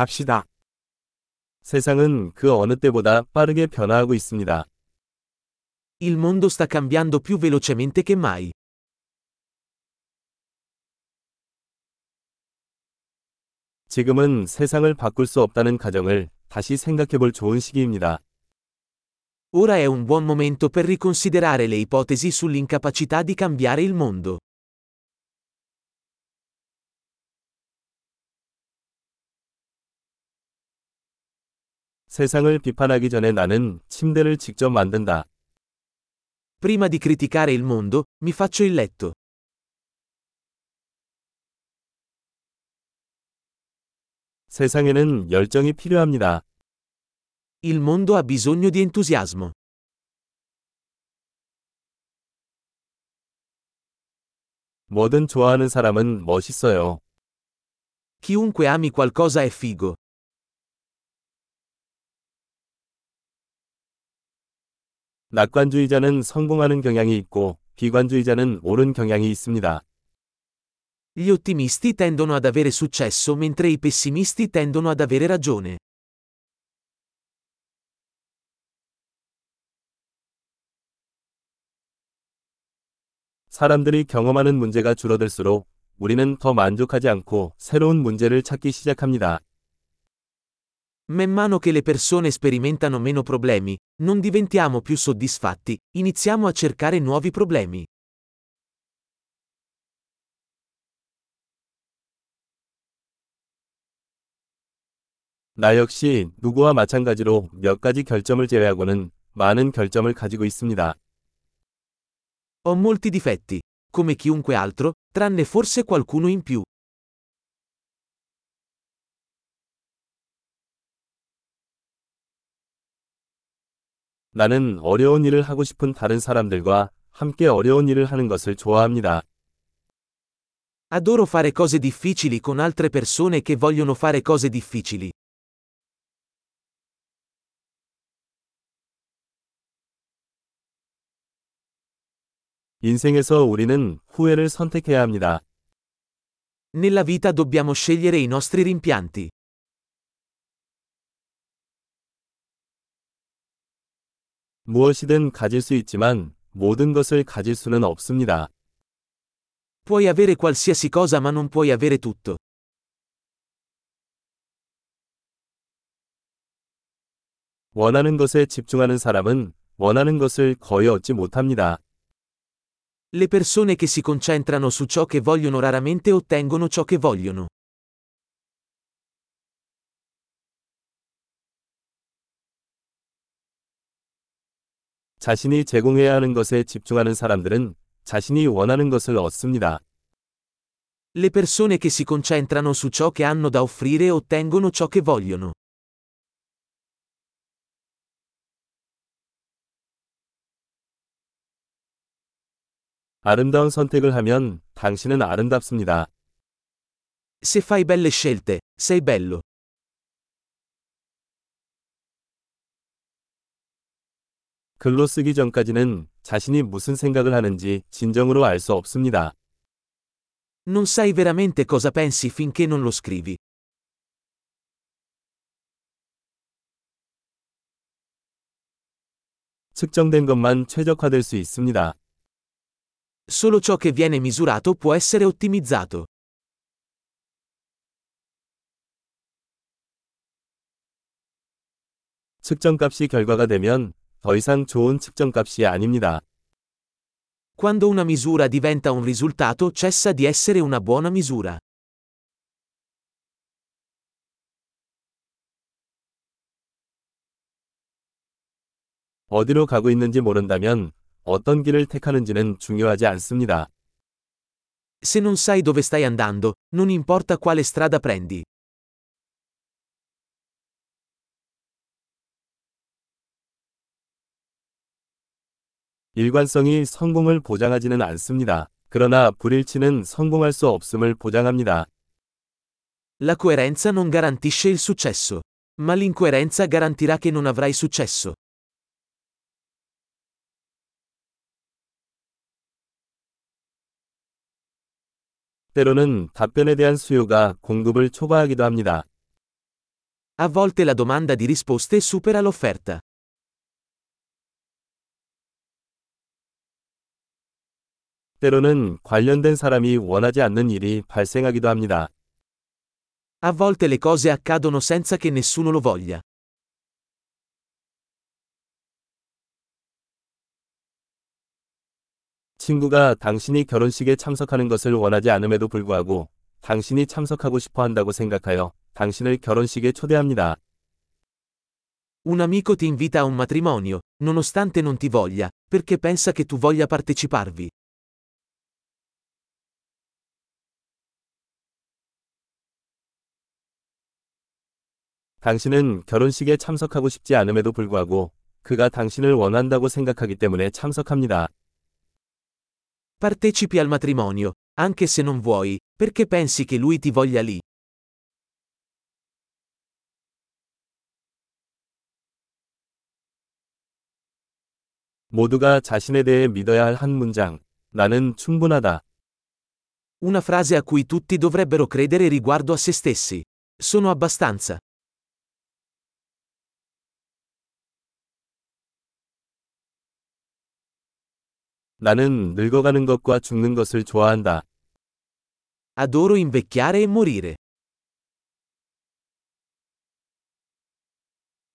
갑시다. 세상은 그 어느 때보다 빠르게 변화하고 있습니다. Il mondo sta cambiando più velocemente che mai. 지금은 세상을 바꿀 수 없다는 가정을 다시 생각해 볼 좋은 시기입니다. Ora è un buon momento per riconsiderare le ipotesi sull'incapacità di cambiare il mondo. 세상을 비판하기 전에 나는 침대를 직접 만든다. Prima di criticare il mondo, mi faccio il letto. 세상에는 열정이 필요합니다. Il mondo ha bisogno di entusiasmo. 뭐든 좋아하는 사람은 멋있어요. Chiunque ami qualcosa è figo. 낙관주의자는 성공하는 경향이 있고 비관주의자는 옳은 경향이 있습니다. Gli ottimisti tendono ad avere successo mentre i pessimisti tendono ad avere ragione. 사람들이 경험하는 문제가 줄어들수록 우리는 더 만족하지 않고 새로운 문제를 찾기 시작합니다. Man mano che le persone sperimentano meno problemi, non diventiamo più soddisfatti, iniziamo a cercare nuovi problemi. 나 역시 누구와 마찬가지로 몇 가지 결점을 제외하고는 많은 결점을 가지고 있습니다. Ho molti difetti, come chiunque altro, tranne forse qualcuno in più. 나는 어려운 일을 하고 싶은 다른 사람들과 함께 어려운 일을 하는 것을 좋아합니다. Adoro fare cose difficili con altre persone che vogliono fare cose difficili. 인생에서 우리는 후회를 선택해야 합니다. Nella vita dobbiamo scegliere i nostri rimpianti. 무엇이든 가질 수 있지만 모든 것을 가질 수는 없습니다. Puoi avere qualsiasi cosa ma non puoi avere tutto. 원하는 것에 집중하는 사람은 원하는 것을 거의 얻지 못합니다. Le persone che si concentrano su ciò che vogliono raramente ottengono ciò che vogliono. 자신이 제공해야 하는 것에 집중하는 사람들은 자신이 원하는 것을 얻습니다. Le persone che si concentrano su ciò che hanno da offrire ottengono ciò che vogliono. 아름다운 선택을 하면 당신은 아름답습니다. Se fai belle scelte, sei bello. 글로 쓰기 전까지는 자신이 무슨 생각을 하는지 진정으로 알 수 없습니다. Non sai veramente cosa pensi finché non lo scrivi. 측정된 것만 최적화될 수 있습니다. Solo ciò che viene misurato può essere ottimizzato. 측정값이 결과가 되면 더 이상 좋은 측정값이 아닙니다. Quando una misura diventa un risultato cessa di essere una buona misura. 어디로 가고 있는지 모른다면 어떤 길을 택하는지는 중요하지 않습니다. Se non sai dove stai andando, non importa quale strada prendi. 일관성이 성공을 보장하지는 않습니다. 그러나 불일치는 성공할 수 없음을 보장합니다. La coerenza non garantisce il successo. Ma l'incoerenza garantirà che non avrai successo. 때로는 답변에 대한 수요가 공급을 초과하기도 합니다. A volte la domanda di risposte supera l'offerta. 때로는 관련된 사람이 원하지 않는 일이 발생하기도 합니다. A volte le cose accadono senza che nessuno lo voglia. 친구가 당신이 결혼식에 참석하는 것을 원하지 않음에도 불구하고 당신이 참석하고 싶어 한다고 생각하여 당신을 결혼식에 초대합니다. Un amico ti invita a un matrimonio, nonostante non ti voglia, perché pensa che tu voglia parteciparvi. 당신은 결혼식에 참석하고 싶지 않음에도 불구하고 그가 당신을 원한다고 생각하기 때문에 참석합니다. Partecipi al matrimonio, anche se non vuoi, perché pensi che lui ti voglia lì. 모두가 자신에 대해 믿어야 할 한 문장. 나는 충분하다. Una frase a cui tutti dovrebbero credere riguardo a se stessi. Sono abbastanza. 나는 늙어가는 것과 죽는 것을 좋아한다. Adoro invecchiare e morire.